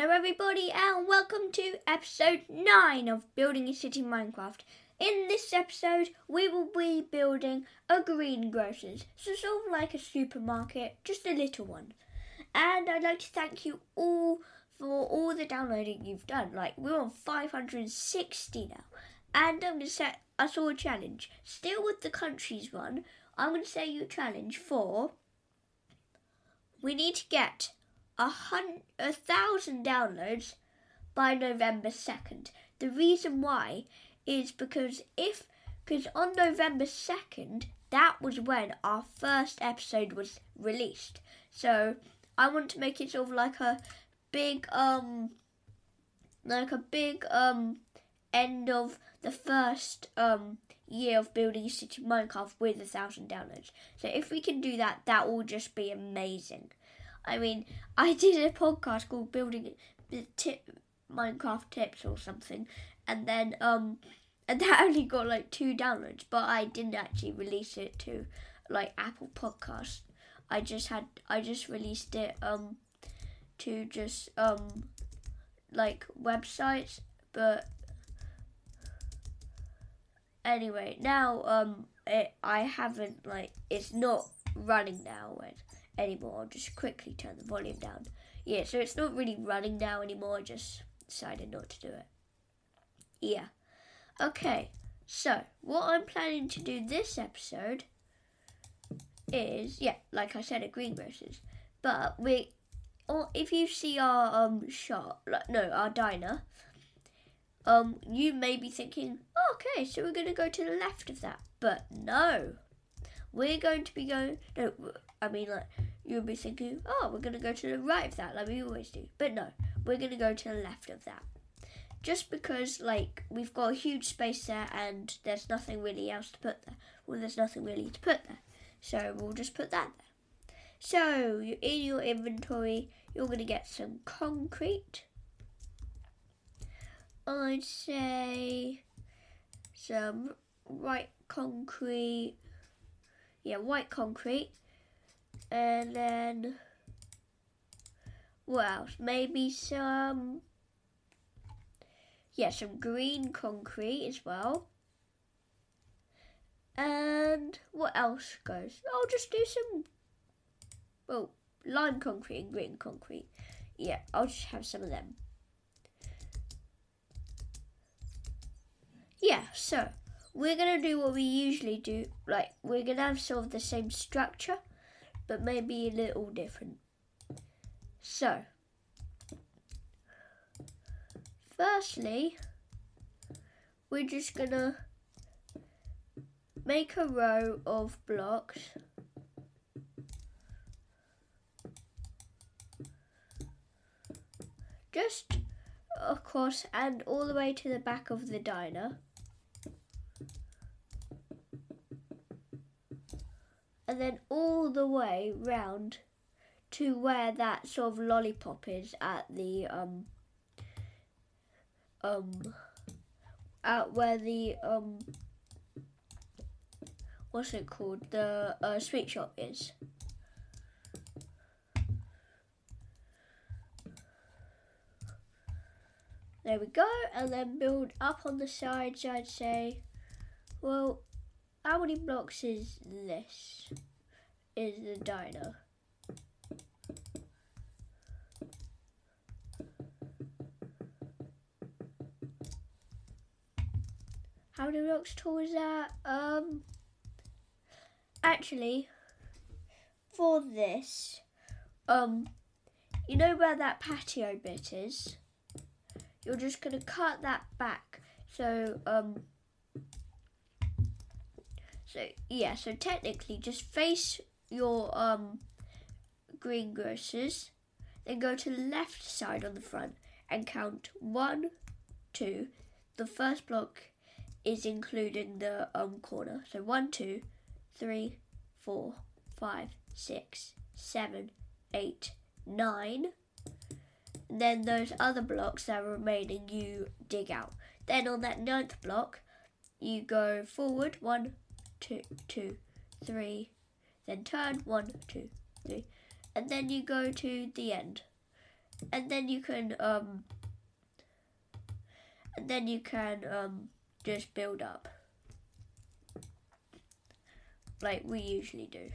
Hello, everybody, and welcome to episode 9 of Building a City Minecraft. In this episode, we will be building a greengrocer's, so sort of like a supermarket, just a little one. And I'd like to thank you all for all the downloading you've done. Like, we're on 560 now. And I'm going to set us all a challenge. Still with the countries one, I'm going to set you a challenge for. We need to get a, a thousand downloads by November 2nd. The reason why is because if, because on November 2nd, that was when our first episode was released. So I want to make it sort of like a big, um, like a big, um, end of the first, um, year of building City Minecraft with a thousand downloads. So if we can do that, that will just be amazing. I mean, I did a podcast called Building Tip Minecraft Tips or something, and then um, and that only got like two downloads, but I didn't actually release it to like Apple Podcast. I just had I just released it um to just um like websites, but anyway, now um it, I haven't like it's not running now anymore. I'll just quickly turn the volume down. Yeah, so it's not really running now anymore. I just decided not to do it. Yeah. Okay, so what I'm planning to do this episode is, yeah, like I said, a greengrocers. But we, or if you see our um shop, like, no, our diner, um, you may be thinking, oh, okay, so we're going to go to the left of that. But no, we're going to be going, no, I mean, like, you'll be thinking, oh, we're going to go to the right of that, like we always do. But no, we're going to go to the left of that. Just because, like, we've got a huge space there and there's nothing really else to put there. Well, there's nothing really to put there. So we'll just put that there. So, in your inventory, you're going to get some concrete. I'd say some white concrete. Yeah, white concrete. And then what else? Maybe some yeah, some green concrete as well. And what else goes? I'll just do some well, lime concrete and green concrete. Yeah, I'll just have some of them. Yeah, so we're gonna do what we usually do. Like we're gonna have sort of the same structure, but maybe a little different. So, firstly, we're just gonna make a row of blocks. Just across and all the way to the back of the diner. And then all the way round to where that sort of lollipop is at the um um at where the um what's it called? The uh, sweet shop is. There we go and then build up on the sides I'd say. Well how many blocks is this? Is the diner? How many blocks tall is that? Um, actually, for this, um, you know where that patio bit is? You're just gonna cut that back. So, um, so yeah, so technically just face your um greengrocers, then go to the left side on the front and count one, two. The first block is including the um corner. So one, two, three, four, five, six, seven, eight, nine. Then those other blocks that are remaining you dig out. Then on that ninth block you go forward one, two, two, three, then turn one, two, three, and then you go to the end. and then you can um and then you can um just build up like we usually do.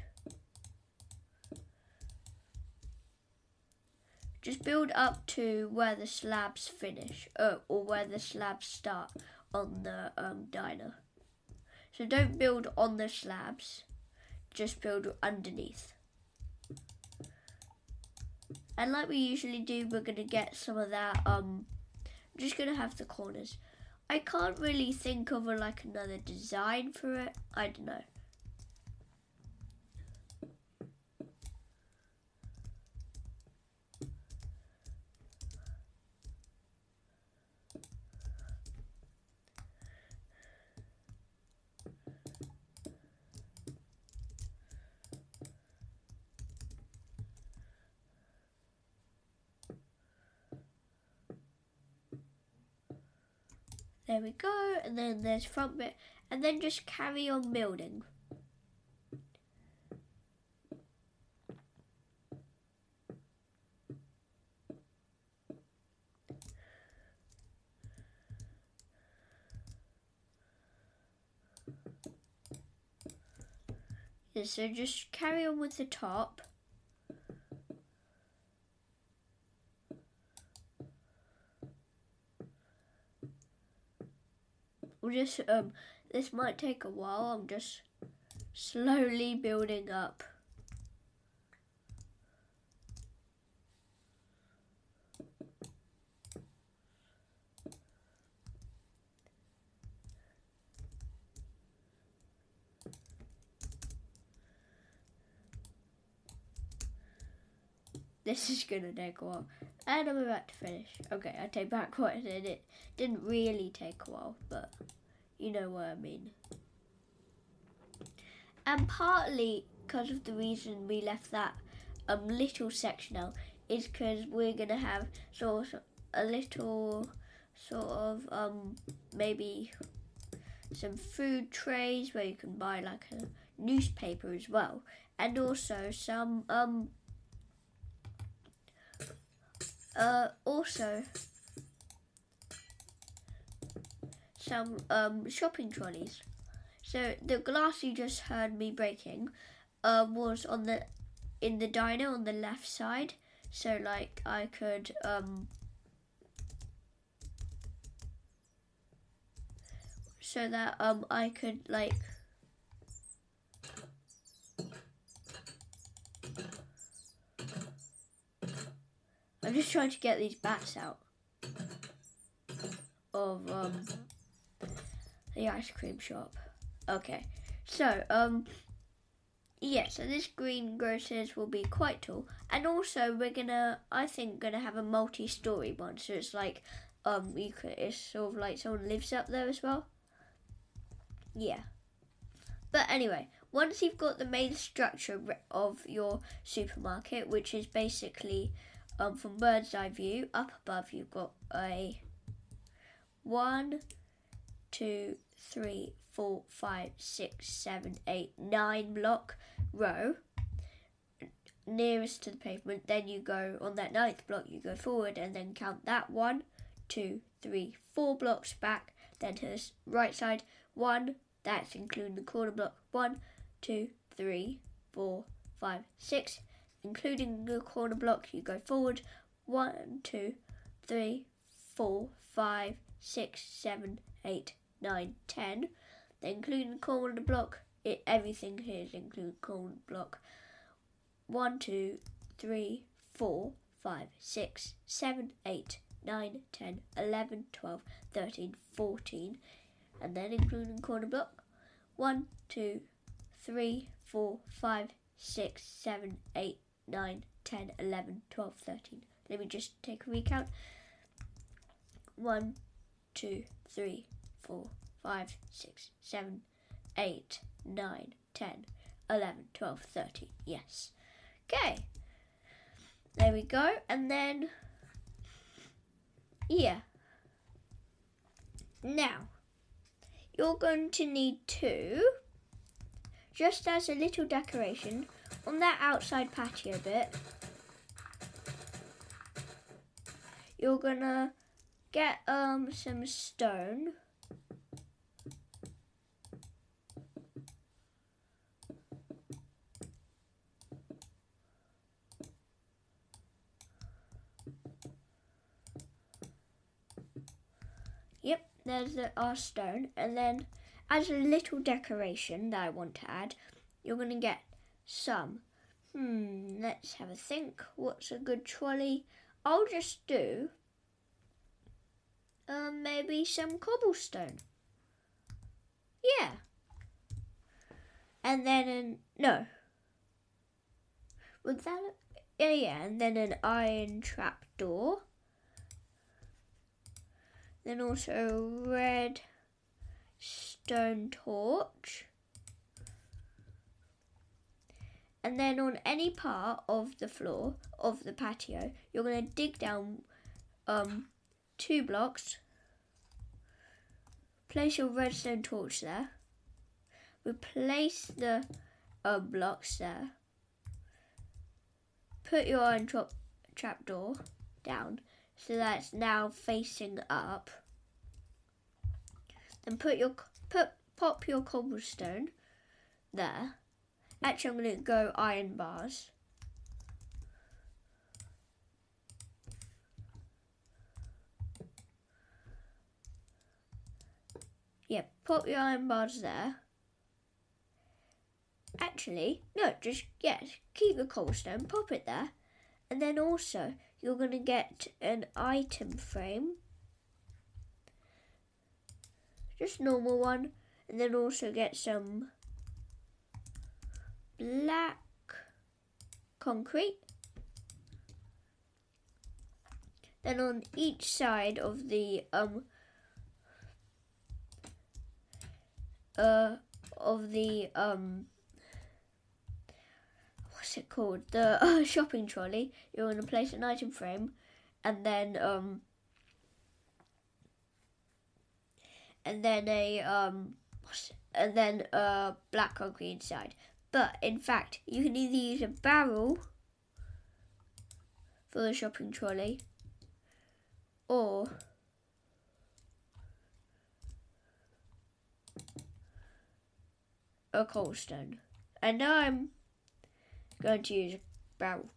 Just build up to where the slabs finish, uh, or where the slabs start on the um, diner. So don't build on the slabs, just build underneath. And like we usually do, we're going to get some of that, um, I'm just going to have the corners. I can't really think of a, like another design for it. I don't know. There we go, and then there's front bit, and then just carry on building. So just carry on with the top. We'll just um this might take a while. I'm just slowly building up. This is gonna take a while. And I'm about to finish. Okay, I take back what I said. It didn't really take a while, but you know what I mean. And partly because of the reason we left that um, little section out is because we're gonna have sort of a little sort of um, maybe some food trays where you can buy like a newspaper as well, and also some um uh also some um, shopping trolleys. So the glass you just heard me breaking uh, was on the in the diner on the left side. So like I could um, so that um I could like I'm just trying to get these bats out of um the ice cream shop. Okay, so um, yeah, so this greengrocers will be quite tall, and also we're gonna, I think, gonna have a multi-story one. So it's like, um, you could, it's sort of like someone lives up there as well. Yeah, but anyway, once you've got the main structure of your supermarket, which is basically um, from bird's eye view, up above you've got a one, two, three, four, five, six, seven, eight, nine block row nearest to the pavement. Then you go on that ninth block, you go forward and then count that one, two, three, four blocks back. Then to the right side, one, that's including the corner block, one, two, three, four, five, six. Including the corner block, you go forward, one, two, three, four, five, six, seven, eight, nine, ten. Then including the corner block. It, everything here is including corner block. One, two, three, four, five, six, seven, eight, nine, ten, eleven, twelve, thirteen, fourteen, and then including corner block. One, two, three, four, five, six, seven, eight, nine, ten, eleven, twelve, thirteen. Let me just take a recount. One, two, three, four, five, six, seven, eight, nine, ten, eleven, twelve, thirteen. Yes. Okay. There we go. And then, yeah. Now, you're going to need two, just as a little decoration, on that outside patio bit. you're gonna get um some stone. Yep, there's the, our stone, and then as a little decoration that I want to add, you're gonna get some. Hmm, let's have a think. What's a good trolley? I'll just do um, maybe some cobblestone. Yeah. And then an no. Was that yeah, yeah, and then an iron trap door. Then also a red stone torch. And then on any part of the floor of the patio, you're going to dig down um, two blocks. Place your redstone torch there. Replace the uh, blocks there. Put your iron trap trapdoor down so that it's now facing up. Then put your put pop your cobblestone there. Actually, I'm going to go iron bars. Yeah, pop your iron bars there. Actually, no, just, yes, keep the cobblestone, pop it there. And then also, you're going to get an item frame. Just normal one. And then also get some black concrete. Then on each side of the um uh of the um what's it called the uh, shopping trolley you're going to place an item frame and then um and then a um and then a black concrete inside but in fact you can either use a barrel for the shopping trolley or a coal stone. And now I'm going to use a barrel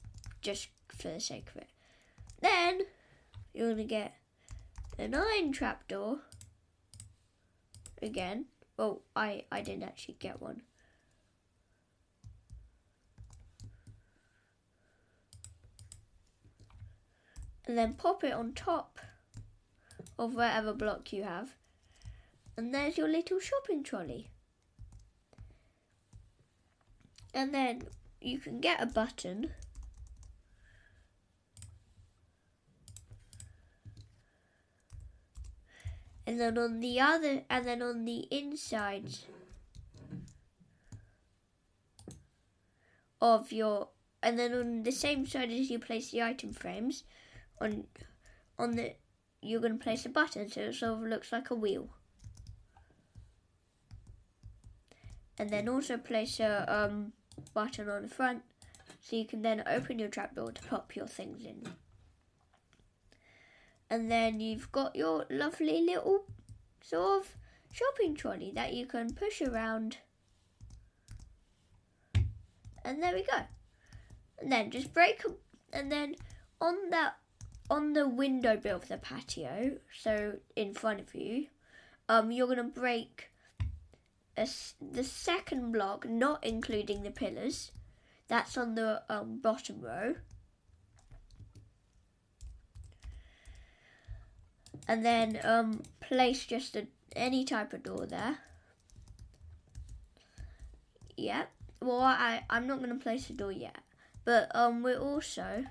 just for the sake of it. Then you're going to get an iron trapdoor again. Well, I, I didn't actually get one. And then pop it on top of whatever block you have. And there's your little shopping trolley. and then you can get a button and then on the other and then on the inside of your and then on the same side as you place the item frames on on the you're going to place a button so it sort of looks like a wheel and then also place a um, button on the front so you can then open your trapdoor to pop your things in. And then you've got your lovely little sort of shopping trolley that you can push around. And there we go. And then just break and then on that on the window bit of the patio, so in front of you, um, you're gonna break a, the second block, not including the pillars, that's on the um, bottom row. And then um, place just a, any type of door there. Yeah. Well, I, I'm not to place a door yet. But um, we're also,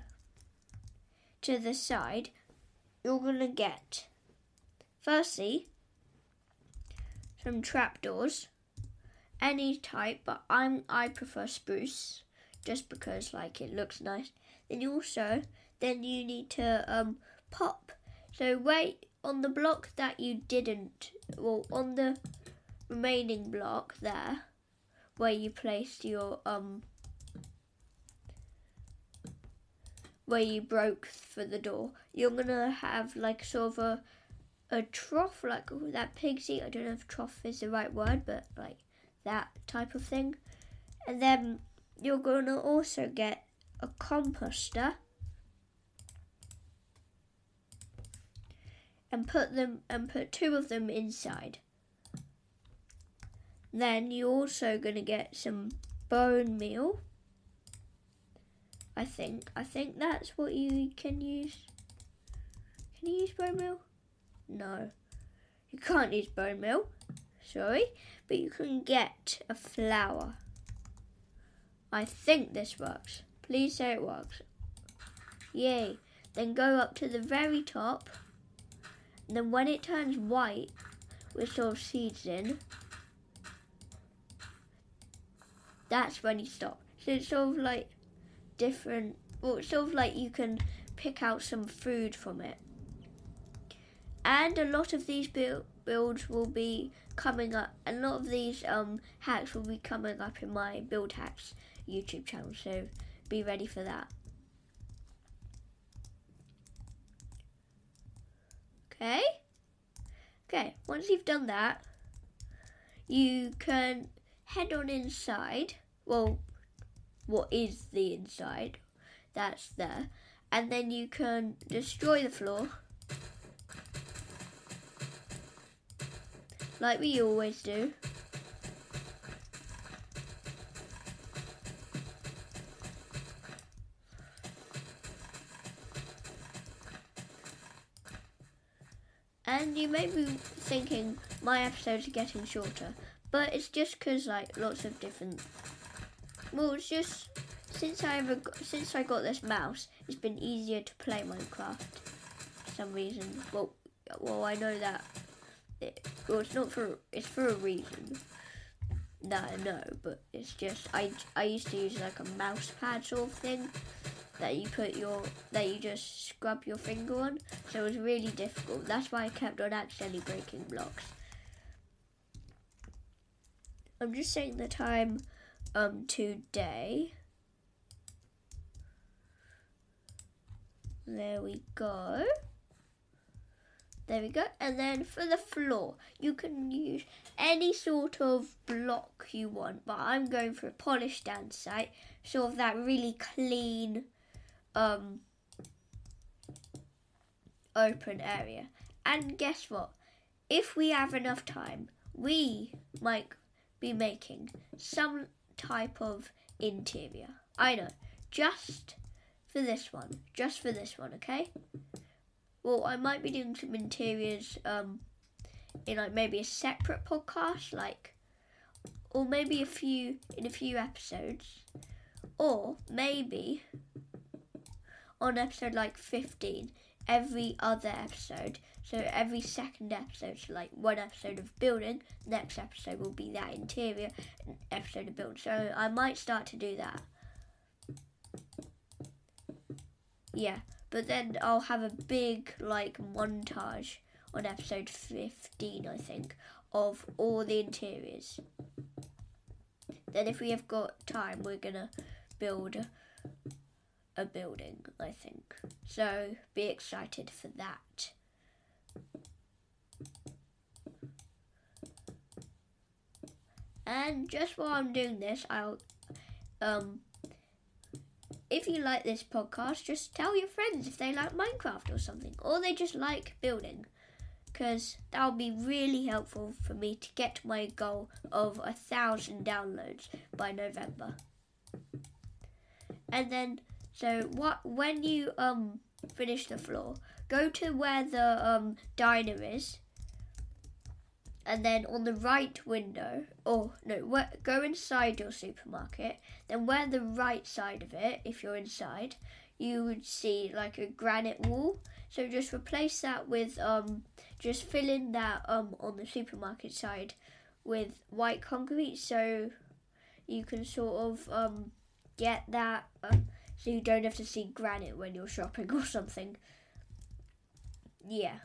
to the side, you're going to get, firstly, some trapdoors any type, but I'm I prefer spruce just because like it looks nice. Then you also then you need to um pop. So wait on the block that you didn't well on the remaining block there where you placed your um where you broke for the door, you're gonna have like sort of a a trough like that pigs eat. I don't know if trough is the right word, but like that type of thing. And then you're gonna also get a composter and put them and put two of them inside. Then you're also gonna get some bone meal. I think I think that's what you can use. Can you use bone meal? No. You can't use bone meal. Sorry, but you can get a flower. I think this works. Please say it works. Yay. Then go up to the very top. And then when it turns white with sort of seeds in, that's when you stop. So it's sort of like different, well, sort of like you can pick out some food from it. And a lot of these build, builds will be coming up, a lot of these um, hacks will be coming up in my build hacks YouTube channel, so be ready for that. Okay? Okay, once you've done that, you can head on inside. Well, what is the inside? That's there. And then you can destroy the floor. Like we always do. And you may be thinking my episodes are getting shorter, but it's just because like lots of different. Well, it's just since I ever got, since I got this mouse, it's been easier to play Minecraft. For some reason, well, well I know that. It, well, it's not for it's for a reason. No, no, but it's just I I used to use like a mouse pad sort of thing, that you put your that you just scrub your finger on. So it was really difficult. That's why I kept on accidentally breaking blocks. I'm just saying the time um today. There we go. There we go. And then for the floor, you can use any sort of block you want, but I'm going for a polished andesite, sort of that really clean um, open area. And guess what? If we have enough time, we might be making some type of interior. I know, just for this one, just for this one, okay? Well, I might be doing some interiors um, in like maybe a separate podcast, like, or maybe a few in a few episodes, or maybe on episode like 15 every other episode. So every second episode, so like one episode of building, next episode will be that interior episode of building. So I might start to do that. Yeah, but then I'll have a big like montage on episode 15, I think, of all the interiors. Then if we have got time, we're gonna build a building, I think. So be excited for that. And just while I'm doing this, I'll um if you like this podcast, just tell your friends if they like Minecraft or something, or they just like building, because that will be really helpful for me to get my goal of a thousand downloads by November. And then so what when you um finish the floor, go to where the um diner is. And then on the right window, or no, where, go inside your supermarket. Then where the right side of it, if you're inside, you would see like a granite wall. So just replace that with um, just fill in that um on the supermarket side with white concrete, so you can sort of um get that. Uh, so you don't have to see granite when you're shopping or something. Yeah.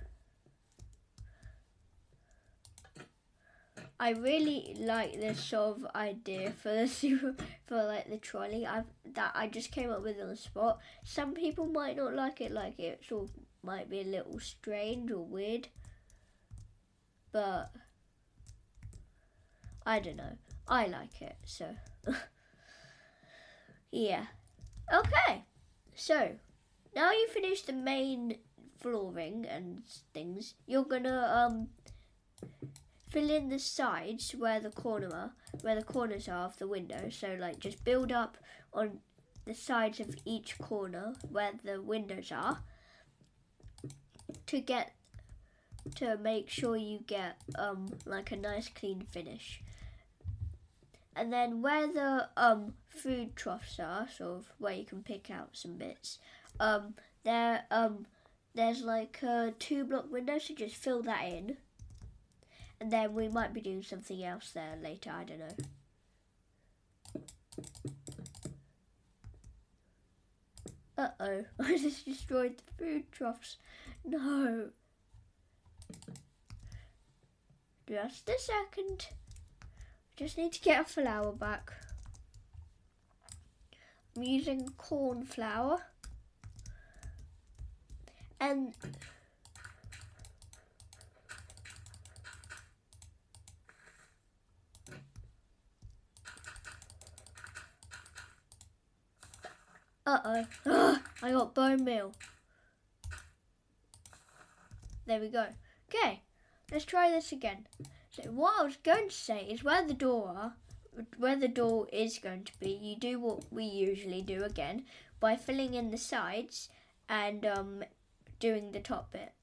I really like this sort of idea for the super for like the trolley. I've that I just came up with on the spot. Some people might not like it, like it sort of might be a little strange or weird. But I don't know. I like it, so yeah. Okay, so now you finish the main flooring and things, you're gonna um fill in the sides where the corner are, where the corners are of the window. So like just build up on the sides of each corner where the windows are to get to make sure you get um like a nice clean finish. And then where the um food troughs are, sort of where you can pick out some bits, um there um there's like a two block window, so just fill that in and then we might be doing something else there later, I don't know. Uh-oh, I just destroyed the food troughs. No. Just a second. Just need to get a flower back. I'm using cornflower. And Uh oh. I got bone meal. There we go. Okay, let's try this again. So what I was going to say is where the door are, where the door is going to be, you do what we usually do again by filling in the sides and um, doing the top bit.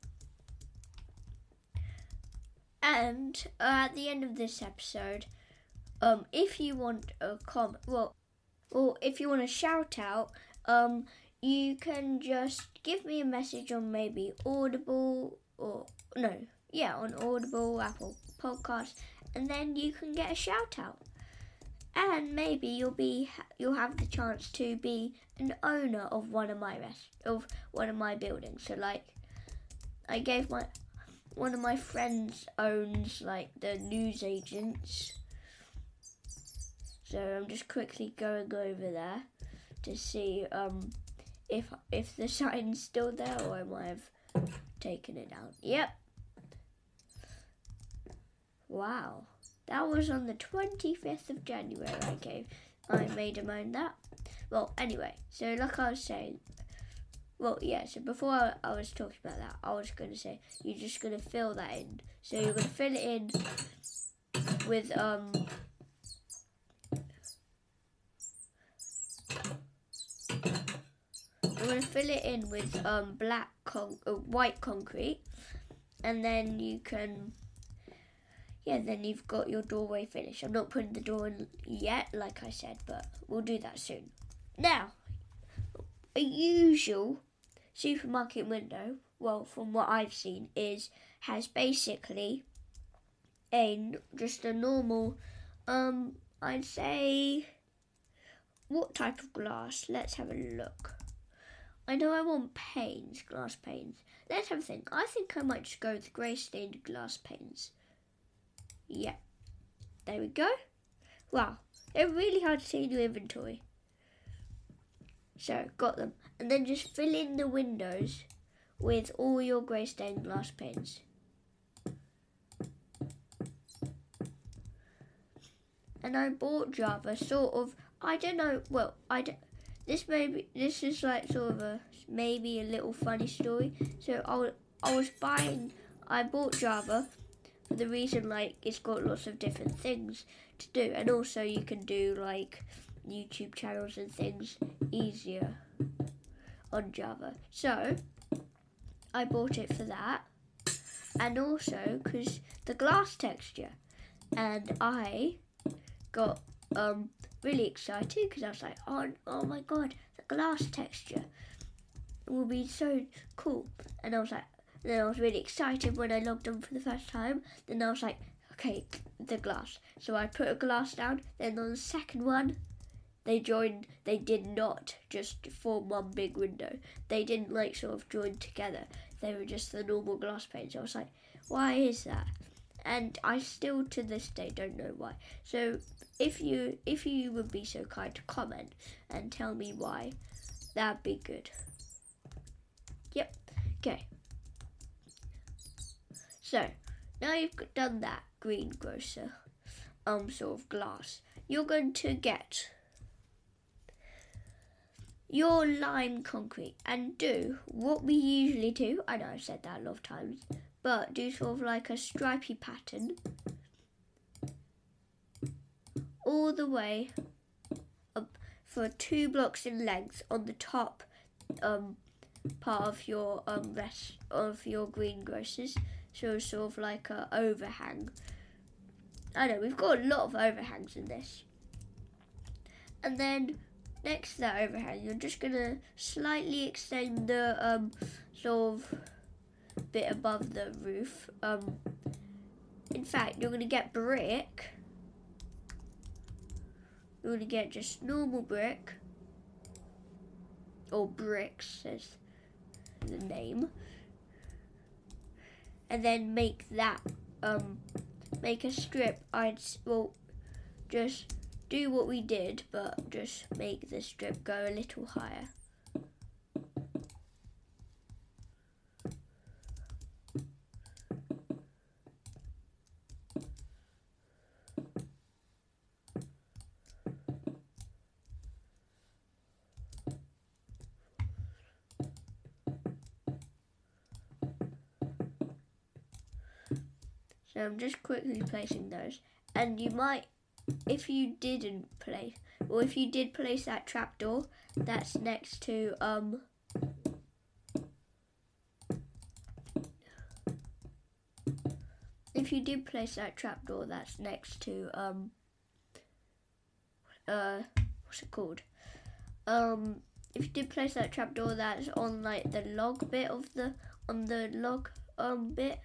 And uh, at the end of this episode, um, if you want a comment, well, or if you want a shout out, um, you can just give me a message on maybe Audible or no, yeah, on Audible, Apple Podcast, and then you can get a shout out. And maybe you'll be you'll have the chance to be an owner of one of my rest of one of my buildings. So like, I gave my one of my friends owns like the news agents. So I'm just quickly going over there to see um, if if the sign's still there or I might have taken it out. Yep. Wow. That was on the 25th of January gave. I made a moan that. Well, anyway, so like I was saying, well, yeah, so before I, I was talking about that, I was going to say, you're just going to fill that in. So you're going to fill it in with, um, I'm going to fill it in with um, black con- uh, white concrete, and then you can, yeah, then you've got your doorway finished. I'm not putting the door in yet, like I said, but we'll do that soon. Now, a usual supermarket window, well, from what I've seen, is has basically a just a normal, um, I'd say, what type of glass? Let's have a look. I know I want panes, glass panes. Let's have a think. I think I might just go with grey stained glass panes. Yeah. There we go. Wow. They're really hard to see in your inventory. So, got them. And then just fill in the windows with all your grey stained glass panes. And I bought Java sort of, I don't know, well, I don't, this maybe this is like sort of a maybe a little funny story. So I I was buying I bought Java for the reason like it's got lots of different things to do, and also you can do like YouTube channels and things easier on Java. So I bought it for that, and also because the glass texture, and I got um really excited because I was like, oh, oh my god, the glass texture will be so cool. And I was like, then I was really excited when I logged on for the first time. Then I was like, okay, the glass. So I put a glass down. Then on the second one, they joined. They did not just form one big window. They didn't like sort of join together. They were just the normal glass panes. I was like, why is that? And I still to this day don't know why. So if you if you would be so kind to comment and tell me why, that'd be good. Yep. Okay. So now you've done that greengrocer um sort of glass, you're going to get your lime concrete and do what we usually do. I know I've said that a lot of times, but do sort of like a stripy pattern all the way up for two blocks in length on the top um, part of your um, rest of your greengrocers. So sort of like a overhang. I know we've got a lot of overhangs in this. And then next to that overhang, you're just gonna slightly extend the um, sort of bit above the roof. Um, in fact, you're gonna get brick. You're gonna get just normal brick, or bricks as the name, and then make that um, make a strip. I'd well just do what we did, but just make the strip go a little higher. So I'm just quickly placing those. And you might if you didn't place, or if you did place that trapdoor, that's next to um. If you did place that trapdoor, that's next to um. Uh, what's it called? Um, if you did place that trapdoor, that's on like the log bit of the on the log um bit.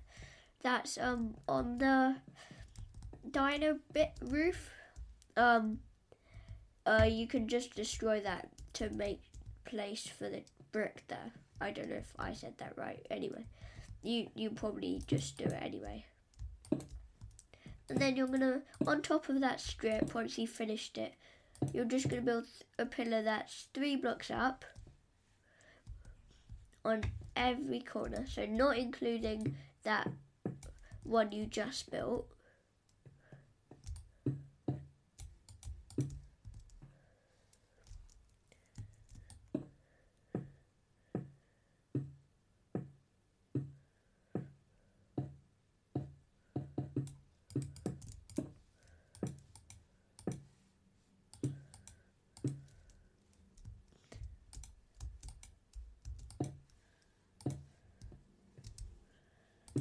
That's um on the dino bit roof um, uh, you can just destroy that to make place for the brick there. I don't know if I said that right. Anyway, you you probably just do it anyway. And then you're gonna on top of that strip once you've finished it, you're just gonna build a pillar that's three blocks up on every corner. So not including that one you just built.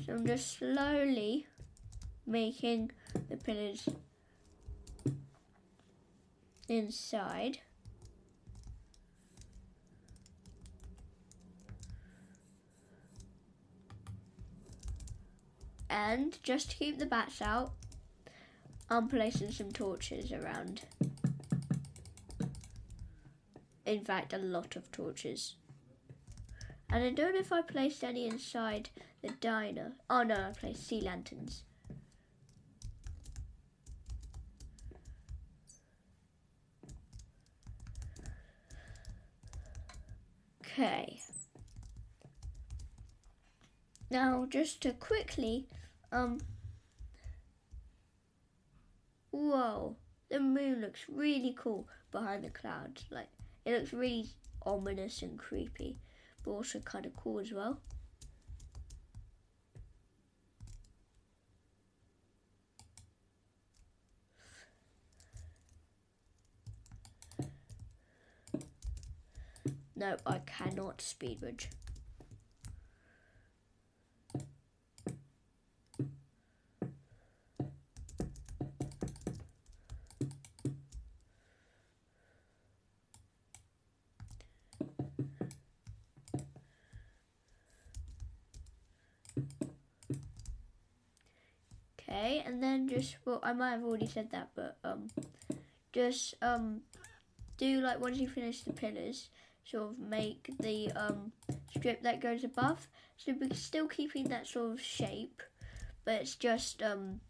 So Just slowly making the pillars inside. And just to keep the bats out, I'm placing some torches around. In fact, a lot of torches. And I don't know if I placed any inside the diner. Oh no, I placed sea lanterns. Okay. Now, just to quickly, um, whoa, the moon looks really cool behind the clouds. Like, it looks really ominous and creepy but also kind of cool as well. No, I cannot speed bridge. Okay, and then just well, I might have already said that, but um, just um, do like once you finish the pillars, sort of make the um strip that goes above. So we're still keeping that sort of shape, but it's just um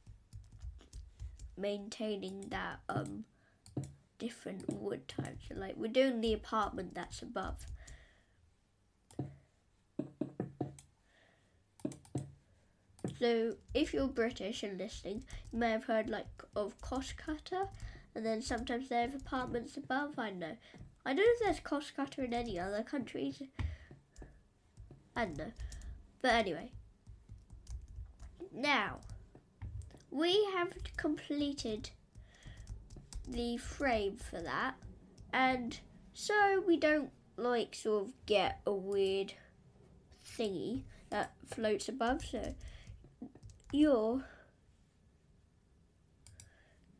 maintaining that um different wood types. So, like we're doing the apartment that's above. So if you're British and listening, you may have heard like of Costcutter, and then sometimes they have apartments above. I know. I don't know if there's Costcutter in any other countries. I don't know. But anyway. Now, we have completed the frame for that, and so we don't like sort of get a weird thingy that floats above. So you're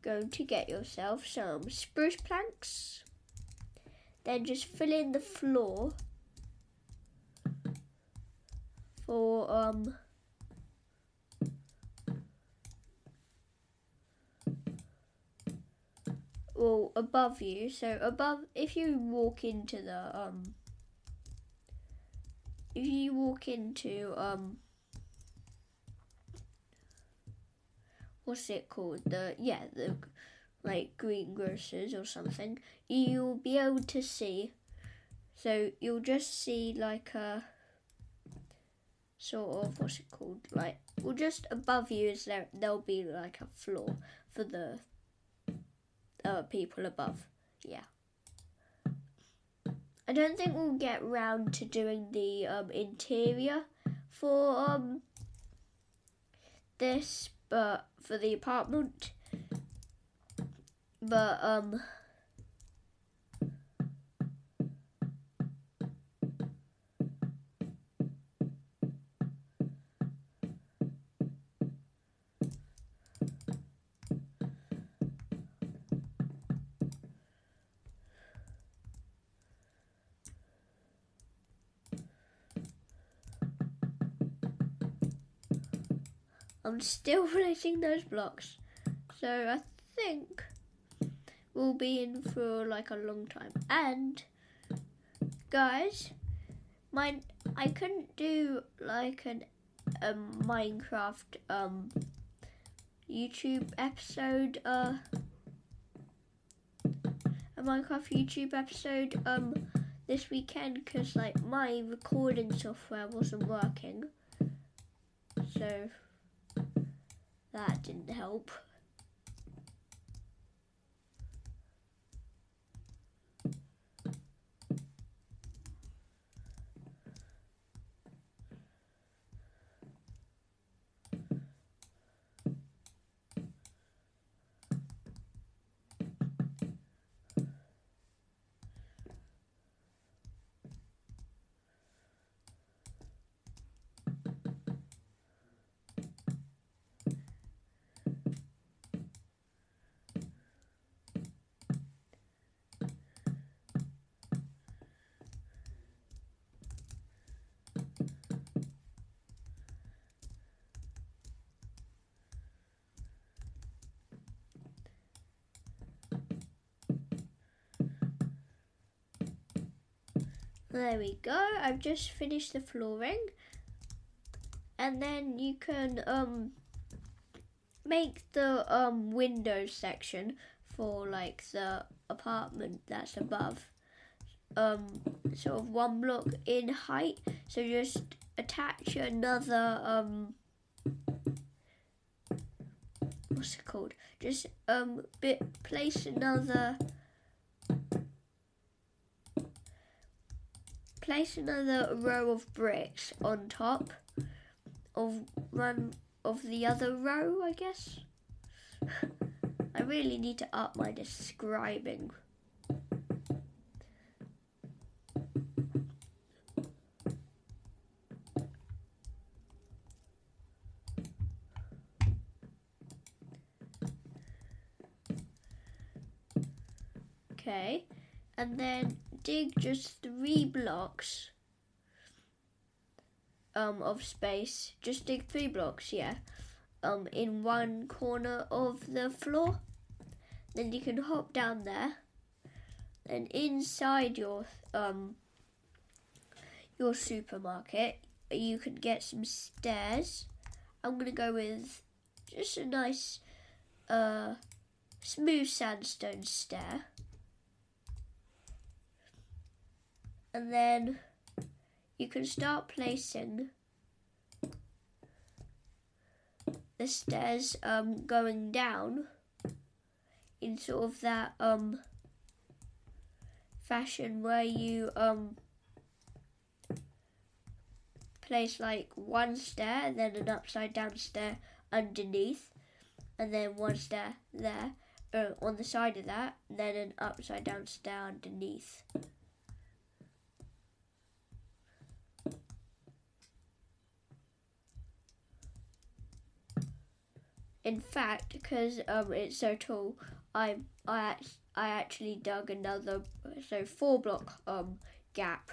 going to get yourself some spruce planks, then just fill in the floor for um well above you. So above if you walk into the um if you walk into um what's it called? The yeah the like greengrocers or something. You'll be able to see so you'll just see like a sort of what's it called? Like well just above you is there there'll be like a floor for the uh, people above. Yeah. I don't think we'll get round to doing the um, interior for um, this but for the apartment. But um I'm still placing those blocks. So I think we'll be in for like a long time. And guys, my I couldn't do like an a Minecraft um YouTube episode uh a Minecraft YouTube episode um this weekend because like my recording software wasn't working. So that didn't help. There we go. I've just finished the flooring. And then you can um make the um window section for like the apartment that's above um sort of one block in height. So just attach another um what's it called? Just um bit place another place another row of bricks on top of one of the other row, I guess. I really need to up my describing. Okay, and then dig just three blocks um, of space. Just dig three blocks, yeah, um, in one corner of the floor. Then you can hop down there. And inside your um, your supermarket, you can get some stairs I'm gonna go with just a nice uh, smooth sandstone stair. And then you can start placing the stairs um, going down in sort of that um, fashion where you um, place like one stair and then an upside down stair underneath and then one stair there uh, on the side of that and then an upside down stair underneath in fact because um, it's so tall I I I actually dug another so four block um gap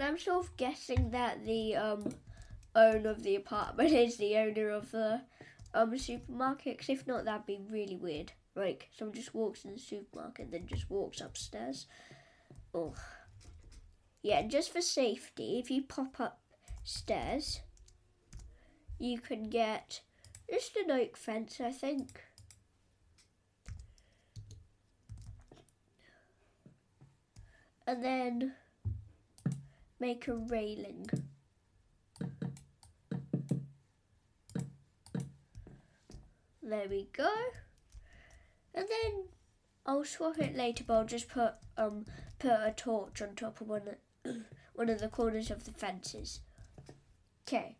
And I'm sort of guessing that the um, owner of the apartment is the owner of the um, supermarket. Because if not, that'd be really weird. Like someone just walks in the supermarket and then just walks upstairs. Oh, yeah. Just for safety, if you pop up stairs, you can get just an oak fence, I think. And then make a railing. There we go. And then I'll swap it later, but I'll just put um put a torch on top of one of, one of the corners of the fences. Okay.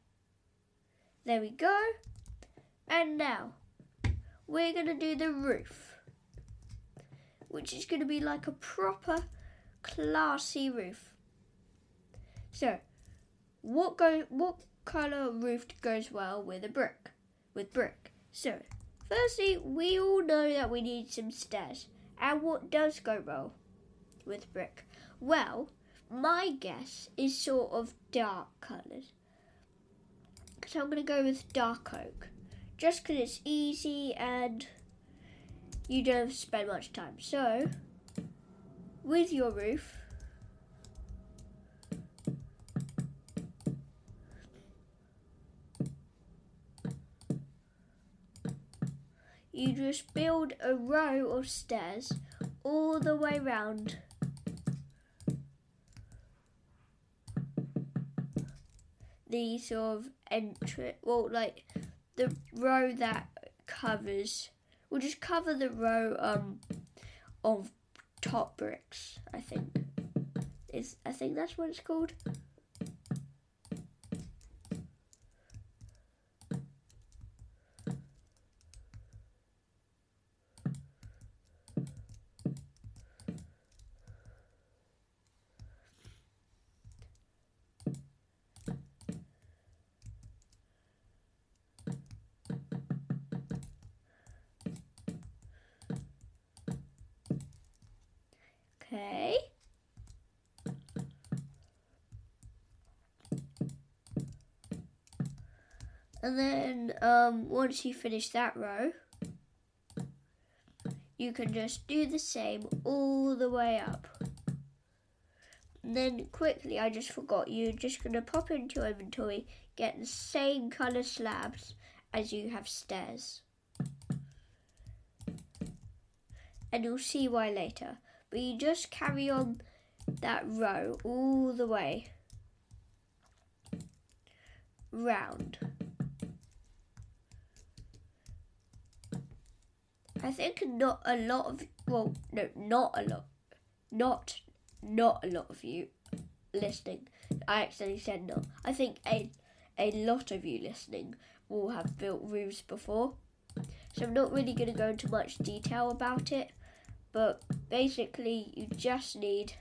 There we go. And now we're gonna do the roof, which is gonna be like a proper classy roof. So, what go what color roof goes well with a brick? With brick. So, firstly, we all know that we need some stairs. And what does go well with brick? Well, my guess is sort of dark colours. So I'm going to go with dark oak. Just because it's easy and you don't have to spend much time. So, with your roof, you just build a row of stairs all the way round. The sort of entry, well, like the row that covers, we'll just cover the row um of top bricks. I think is I think that's what it's called. Okay. And then um, once you finish that row, you can just do the same all the way up. And then quickly, I just forgot, you're just going to pop into inventory, get the same colour slabs as you have stairs. And you'll see why later but you just carry on that row all the way round. I think not a lot of well, no, not a lot, not not a lot of you listening. I accidentally said not. I think a a lot of you listening will have built roofs before, so I'm not really going to go into much detail about it but basically you just need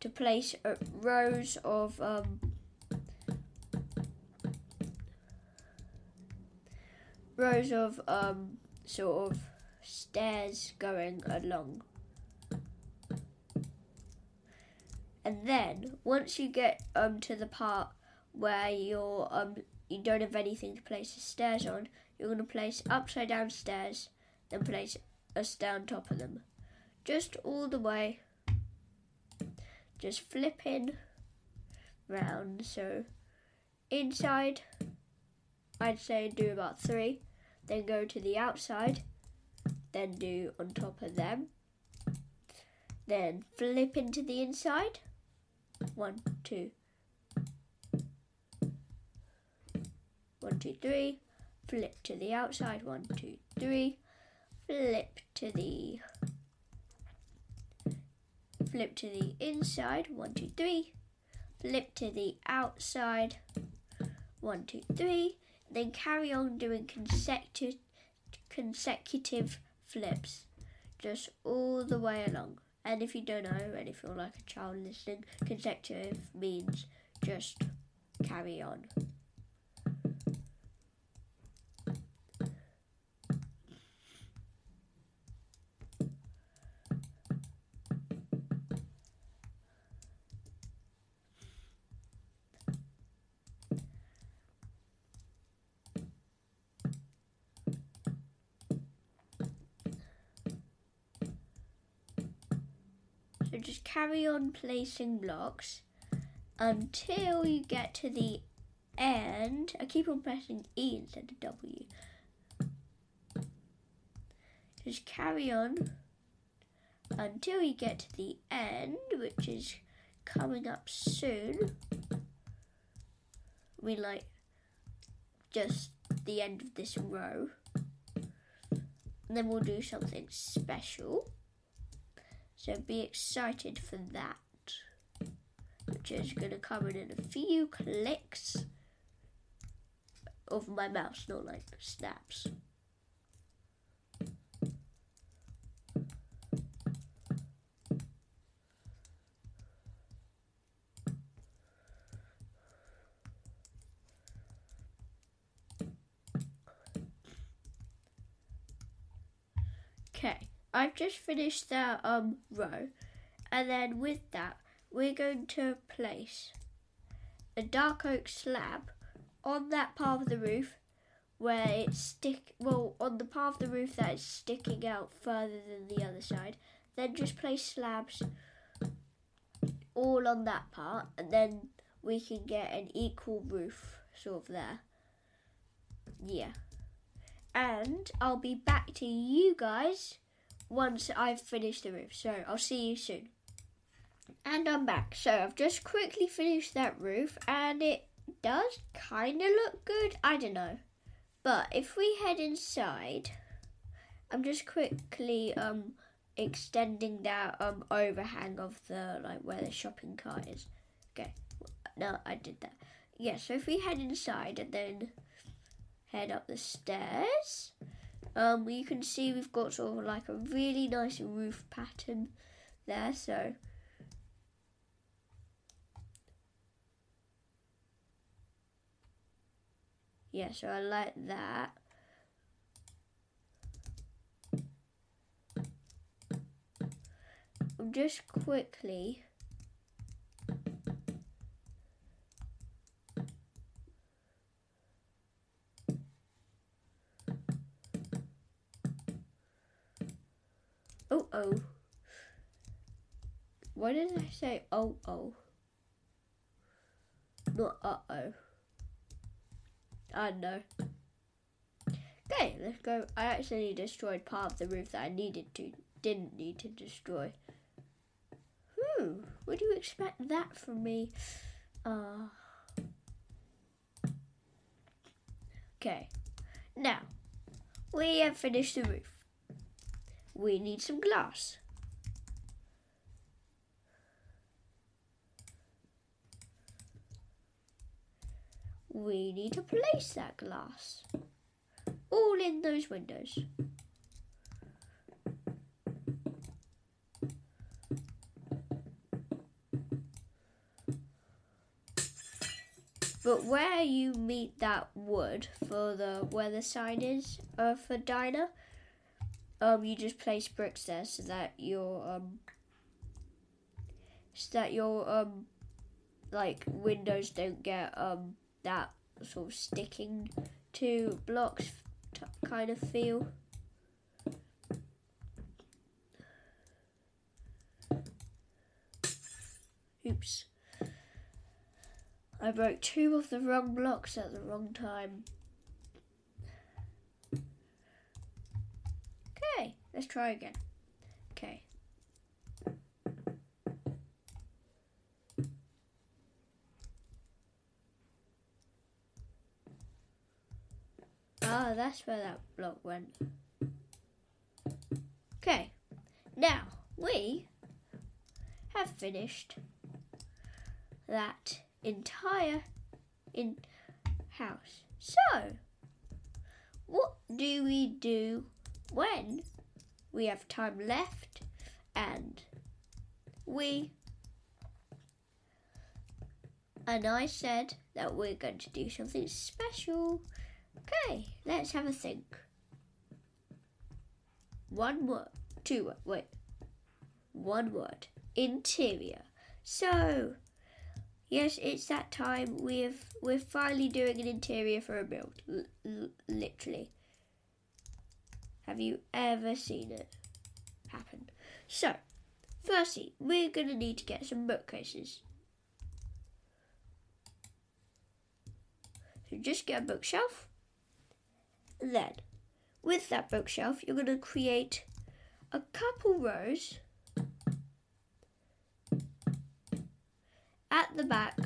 to place rows of um, rows of um, sort of stairs going along. And then once you get um, to the part where you're um, you don't have anything to place the stairs on, you're going to place upside down stairs, then place a stair on top of them just all the way, just flipping round. So inside, I'd say do about three. Then go to the outside. Then do on top of them. Then flip into the inside. One, two. One, two, three. Flip to the outside. One, two, three. Flip to the flip to the inside. One, two, three. Flip to the outside. One, two, three. Then carry on doing consecutive consecutive flips, just all the way along. And if you don't know, and if you're like a child listening, consecutive means just carry on. So just carry on placing blocks until you get to the end. I keep on pressing E instead of W. Just carry on until you get to the end, which is coming up soon. Mean, like, just the end of this row. And then we'll do something special. So be excited for that, which is going to come in, in a few clicks of my mouse, not like snaps. Okay. I've just finished that um row and then with that we're going to place a dark oak slab on that part of the roof where it's stick well on the part of the roof that is sticking out further than the other side. Then just place slabs all on that part and then we can get an equal roof sort of there. Yeah. And I'll be back to you guys once I've finished the roof. So I'll see you soon. And I'm back. So I've just quickly finished that roof and it does kind of look good. I don't know. But if we head inside, I'm just quickly um extending that um overhang of the like where the shopping cart is. Okay. No, I did that. Yeah, so if we head inside and then head up the stairs, um, you can see we've got sort of like a really nice roof pattern there. So yeah, so I like that. Just quickly Oh oh. Why did I say oh oh? Not uh oh. I know. Okay, let's go. I actually destroyed part of the roof that I needed to, didn't need to destroy. Hmm, would you expect that from me? Uh, okay, now we have finished the roof we need some glass. We need to place that glass all in those windows. But where you meet that wood for the where the sign is uh, for diner, um, you just place bricks there so that your um, so that your um, like windows don't get um that sort of sticking to blocks kind of feel. Oops. I broke two of the wrong blocks at the wrong time. Okay, let's try again. Okay. Ah, that's where that block went. Okay, now we have finished that entire in house. So, what do we do when we have time left and we and I said that we're going to do something special. Okay, let's have a think. One word, two word, wait. One word. Interior. So, yes, it's that time. We've we're finally doing an interior for a build. L- l- literally. Have you ever seen it happen? So, firstly, we're gonna need to get some bookcases. So just get a bookshelf. Then, with that bookshelf, you're going to create a couple rows at the back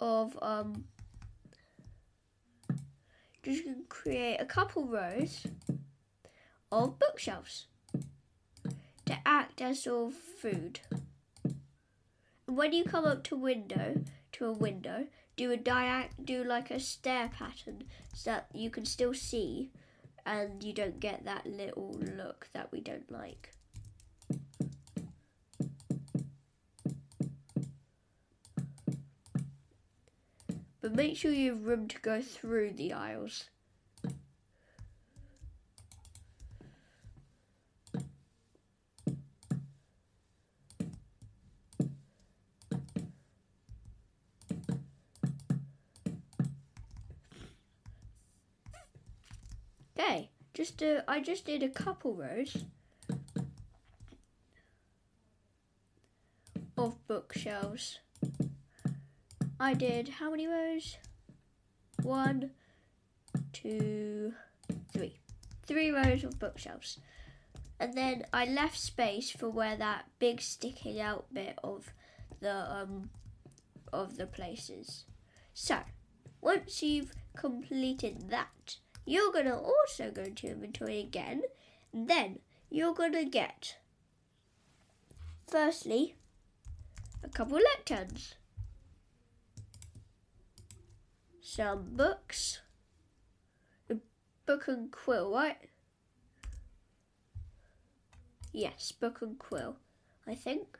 of um just create a couple rows of bookshelves to act as sort of food. And when you come up to window to a window, do a diag do like a stair pattern so that you can still see and you don't get that little look that we don't like. But make sure you have room to go through the aisles. Okay, just uh, I just did a couple rows of bookshelves. I did how many rows? One, two, three. Three rows of bookshelves. And then I left space for where that big sticking out bit of the um of the places. So, once you've completed that, you're to also go to inventory again. Then you're to get, firstly, a couple of lecterns, some books, a book and quill, right? Yes, book and quill, I think.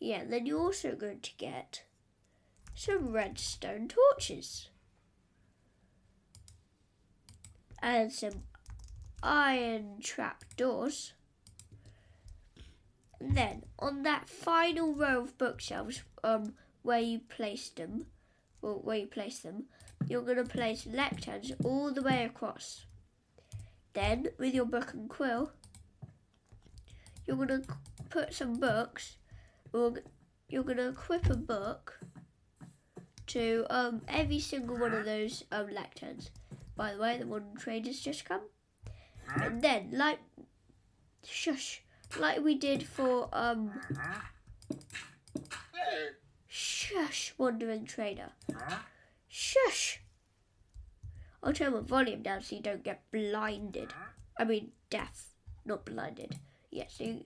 Yeah, then you're also going to get some redstone torches and some iron trap doors. And then on that final row of bookshelves, um, where you placed them, or where you place them, you're going to place lecterns all the way across. Then, with your book and quill, you're going to put some books, or you're going to equip a book to um, every single one of those um, lecterns. By the way, the modern traders just come. And then, like, shush, like we did for, um, shush, wandering trader. Shush. I'll turn my volume down so you don't get blinded. I mean, deaf, not blinded. Yes, yeah, so you,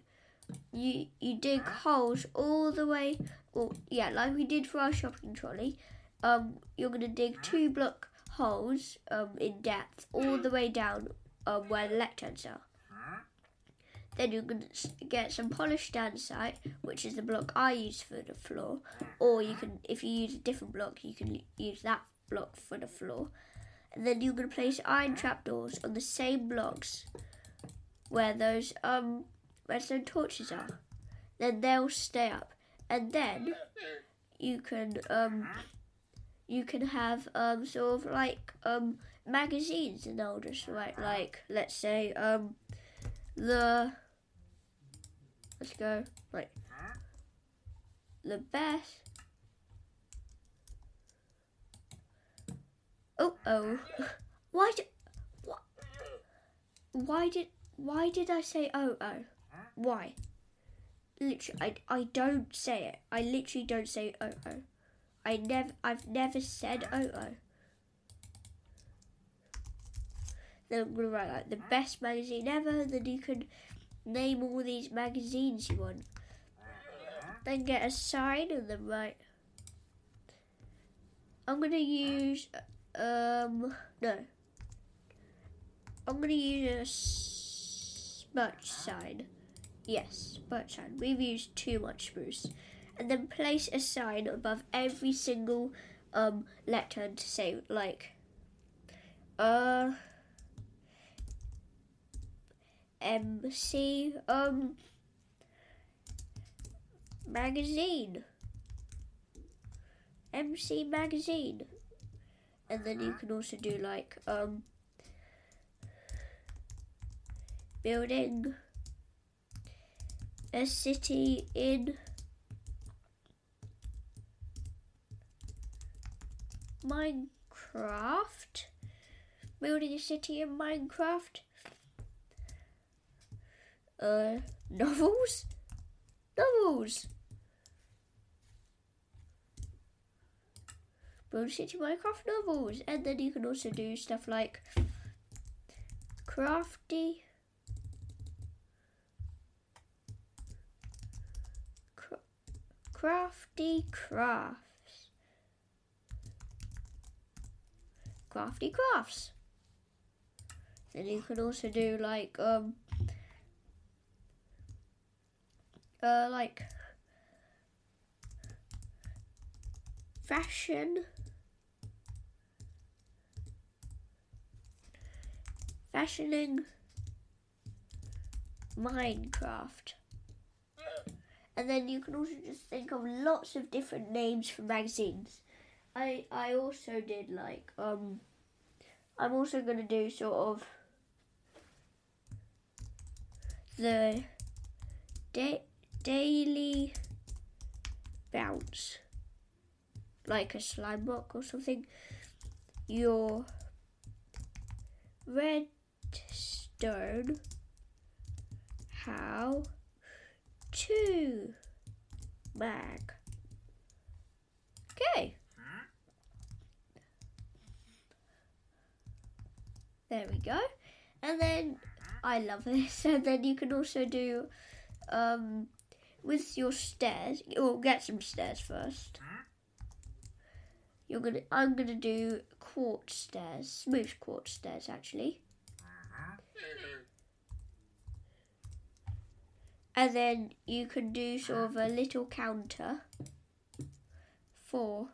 you, you dig holes all the way, well, yeah, like we did for our shopping trolley. Um, you're going to dig two block holes um, in depth all the way down um, where the lecterns are. Then you can get some polished andesite, which is the block I use for the floor. Or you can, if you use a different block, you can use that block for the floor. And then going to place iron trapdoors on the same blocks where those um redstone torches are. Then they'll stay up. And then you can um you can have um sort of like um magazines and they'll just write like let's say um the Let's go. Right. The best. Oh oh. Why did what? Why did why did I say oh oh? Why? Literally, I I don't say it. I literally don't say oh oh. I never I've never said oh oh. Then I'm gonna write like the best magazine ever. Then you can name all these magazines you want. Then get a sign and then write. I'm gonna use um no. I'm gonna use a birch sign. Yes, birch sign. We've used too much spruce. And then place a sign above every single um letter to say like uh MC um magazine. MC magazine. And then you can also do like um building a city in Minecraft. Building a city in Minecraft. Uh, novels? Novels! A city Minecraft novels. And then you can also do stuff like crafty. Cra- crafty crafts. Crafty crafts. Then you can also do like um uh like fashion fashioning Minecraft. And then you can also just think of lots of different names for magazines. I I also did like um I'm also gonna do sort of the da- daily bounce like a slime rock or something. Your redstone how to mag. Okay. There we go. And then I love this. And then you can also do um with your stairs. You'll get some stairs first. You're gonna I'm gonna do quartz stairs, smooth quartz stairs actually. And then you can do sort of a little counter for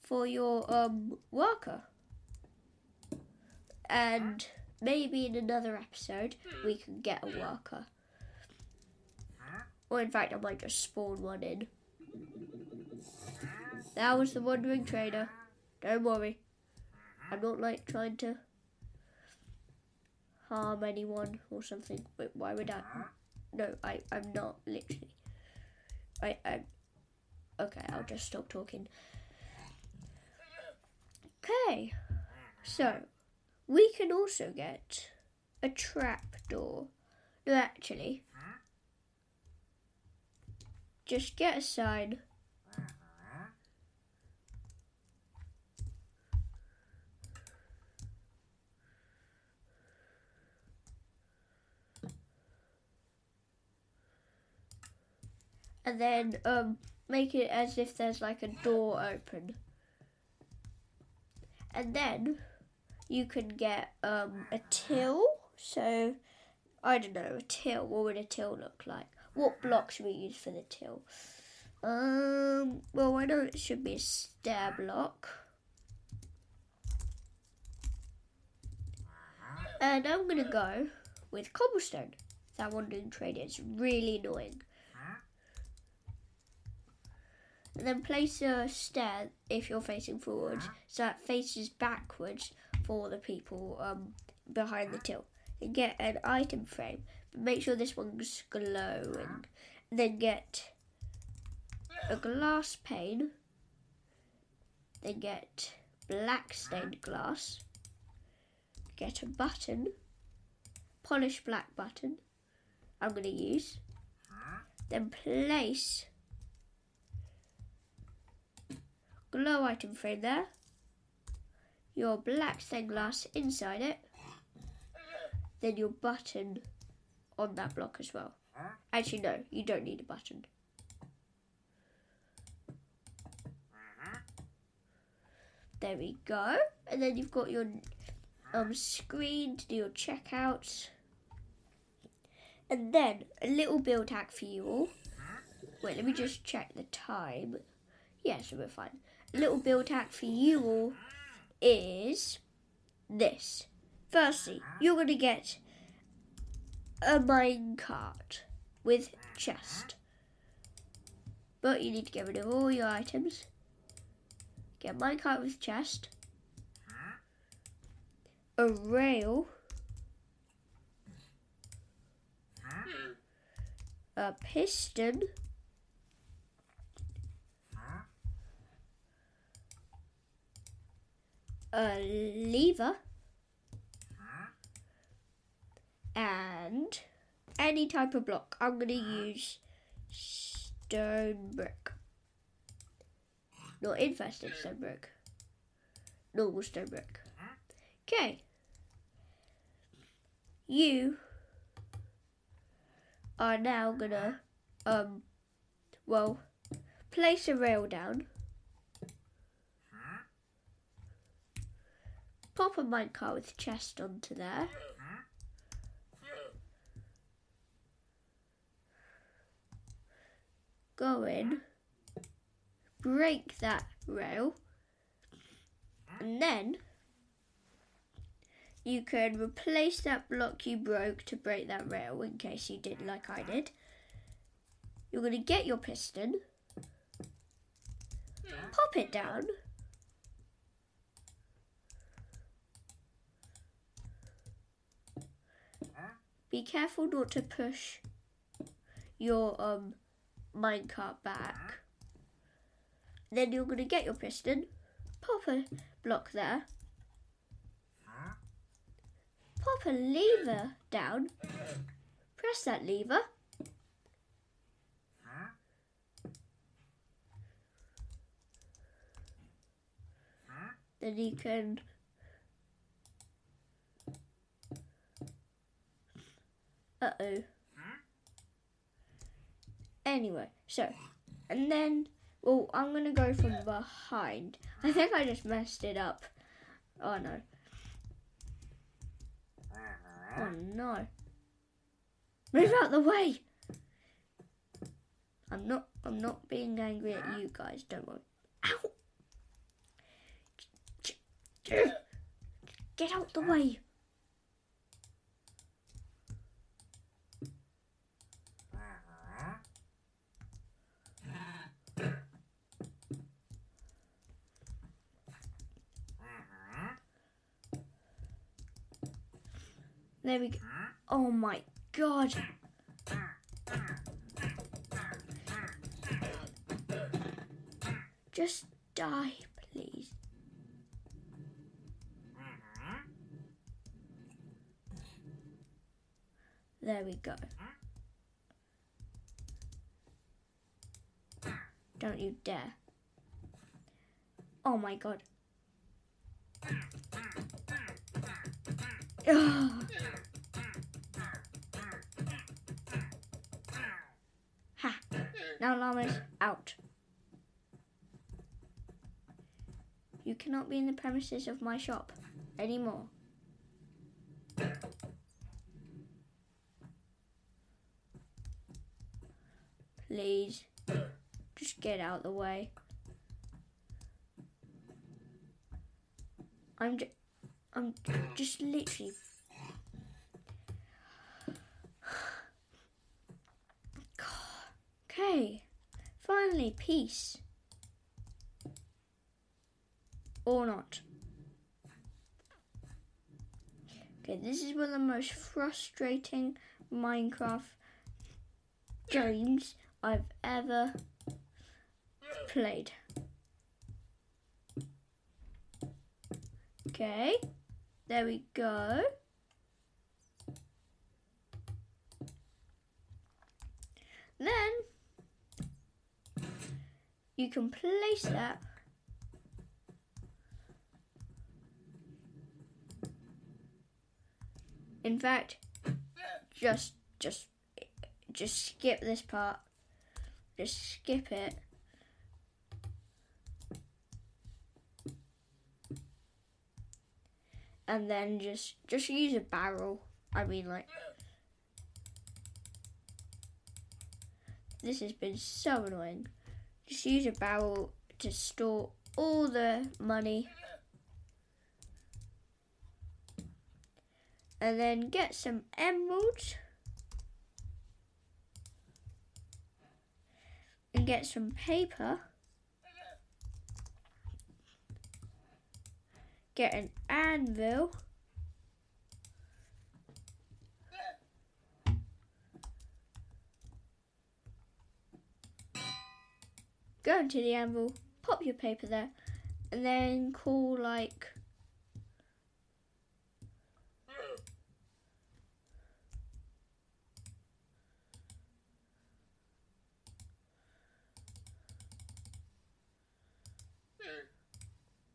for your um worker. And maybe in another episode we can get a worker. Or in fact I might just spawn one in. That was the wandering trader. Don't worry. I'm not like trying to harm anyone or something. But why would I? No, I, I'm not literally. I, I'm. Okay, I'll just stop talking. Okay, so we can also get a trap door. No, actually, just get a sign. And then um, make it as if there's like a door open. And then you can get um, a till. So, I don't know, a till. What would a till look like? What blocks should we use for the till? Um, well, I know it should be a stair block. And I'm gonna go with cobblestone. That wandering trader is really annoying. And then place a stair if you're facing forward, so that faces backwards for the people um, behind the till. And get an item frame, but make sure this one's glowing. And Then get a glass pane. Then get black stained glass. Get a button, polish black button. I'm going to use. Then place glow item frame there. Your black stained glass inside it. Then your button on that block as well. Actually, no, you don't need a button. There we go. And then you've got your um, screen to do your checkouts. And then a little build hack for you all. Wait, let me just check the time. Yeah, so we're fine. A little build hack for you all is this. Firstly, you're going to get a minecart with chest. But you need to get rid of all your items. Get minecart with chest. A rail. A piston. A lever. And any type of block. I'm going to use stone brick. Not infested stone brick. Normal stone brick. Okay. You are now gonna um well place a rail down. Pop a minecart with chest onto there. Go in break that rail and then you can replace that block you broke to break that rail in case you did like I did. You're going to get your piston, pop it down, be careful not to push your um minecart back. Then you're going to get your piston, pop a block there, pop a lever down, press that lever, then you can uh oh anyway so and then well i'm gonna go from behind. I think i just messed it up. Oh no. Oh no. Move out the way! I'm not i'm not being angry at you guys don't worry. Ow! Get out the way. There we go. Oh my god. Just die, please. There we go. Don't you dare. Oh my god. Ha! Now llamas out. You cannot be in the premises of my shop anymore. Please, just get out the way. I'm just, I'm just literally. Okay, finally, peace. Or not. Okay, this is one of the most frustrating Minecraft games I've ever played. Okay, there we go. Then you can place that in fact just just just skip this part just skip it and then just just use a barrel i mean like this has been so annoying just use a barrel to store all the money. And then get some emeralds. And get some paper. Get an anvil. go into the anvil, pop your paper there, and then call like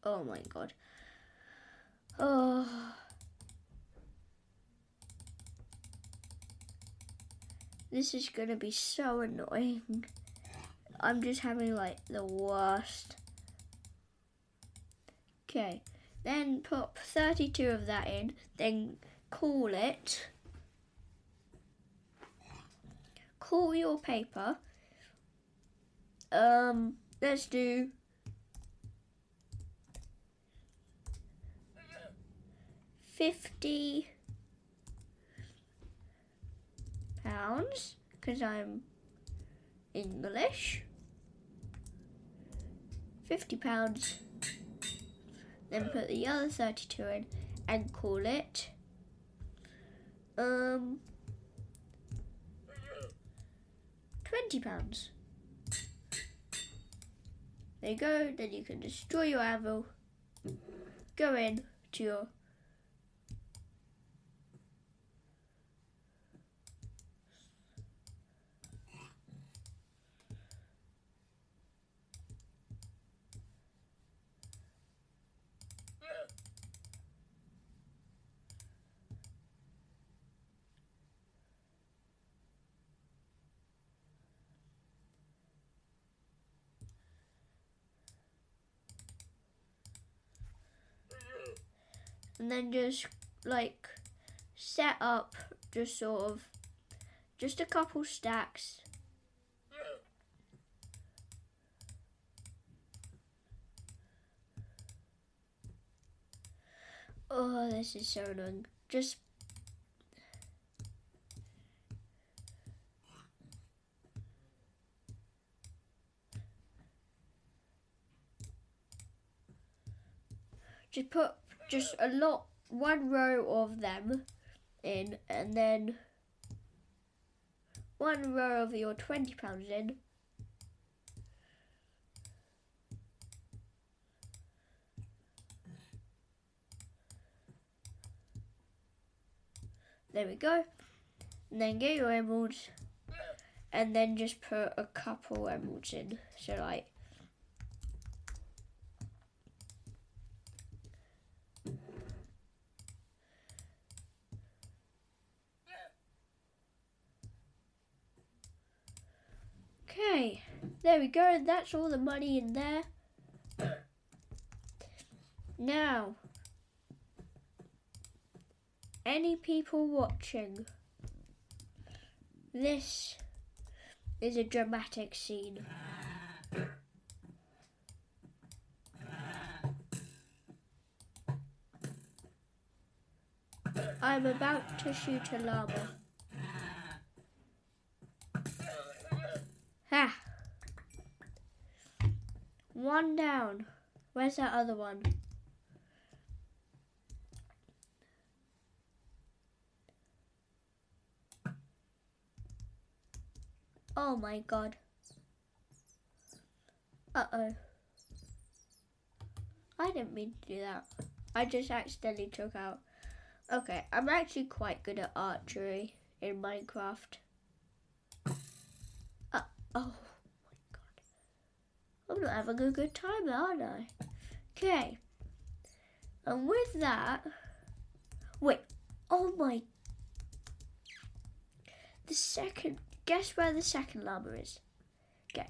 Oh my god. Oh. This is gonna be so annoying. I'm just having like the worst. Okay, then pop 32 of that in, then call it. Call your paper. Um, let's do fifty pounds because I'm English. £50. Then put the other 32 in and call it um £20. There you go, then you can destroy your anvil, go in to your and then just like set up just sort of just a couple stacks Oh, this is so annoying. Just just put just a lot, one row of them in, and then one row of your twenty pounds in. There we go. And then get your emeralds, and then just put a couple emeralds in. So like Okay, there we go. That's all the money in there. Now, any people watching, this is a dramatic scene. I'm about to shoot a llama. Ha! One down. Where's that other one? Oh my god. Uh oh. I didn't mean to do that. I just accidentally took out. Okay, I'm actually quite good at archery in Minecraft. Uh, oh. I'm not having a good time, aren't I? Okay. And with that. Wait. Oh my. The second. Guess where the second llama is? Okay.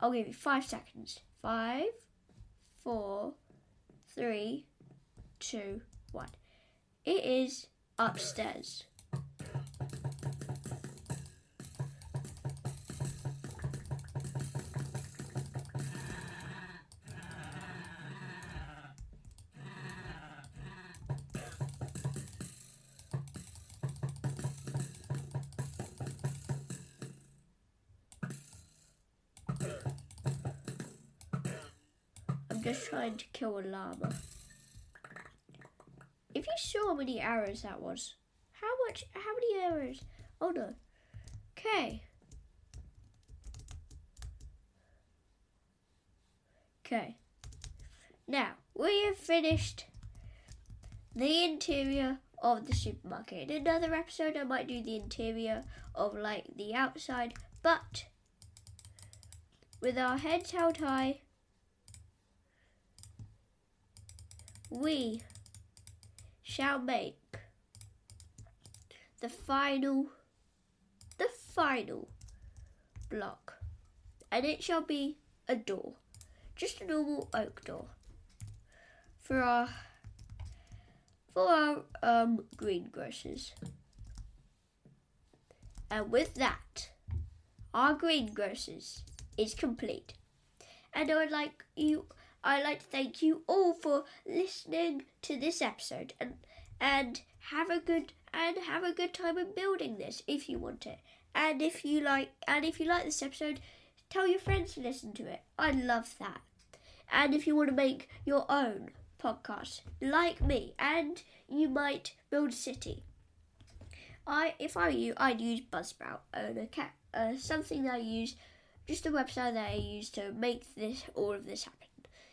I'll give you five seconds. Five, four, three, two, one. It is upstairs. Just trying to kill a llama. If you saw how many arrows that was, how much, how many arrows? Oh no. Okay. Okay. Now, we have finished the interior of the supermarket. In another episode, I might do the interior of like the outside, but with our heads held high, we shall make the final the final block. And it shall be a door just a normal oak door for our for our um, greengrocers. And with that our greengrocers is complete. And i would like you I'd like to thank you all for listening to this episode and and have a good and have a good time in building this if you want it. And if you like and if you like this episode, tell your friends to listen to it. I love that. And if you want to make your own podcast like me and you might build a city. I if I were you, I'd use Buzzsprout and a cat uh, something that I use just a website that I use to make this all of this happen.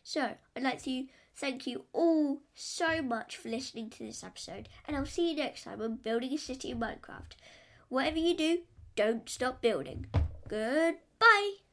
So, I'd like to thank you all so much for listening to this episode, and I'll see you next time on Building a City in Minecraft. Whatever you do, don't stop building. Goodbye!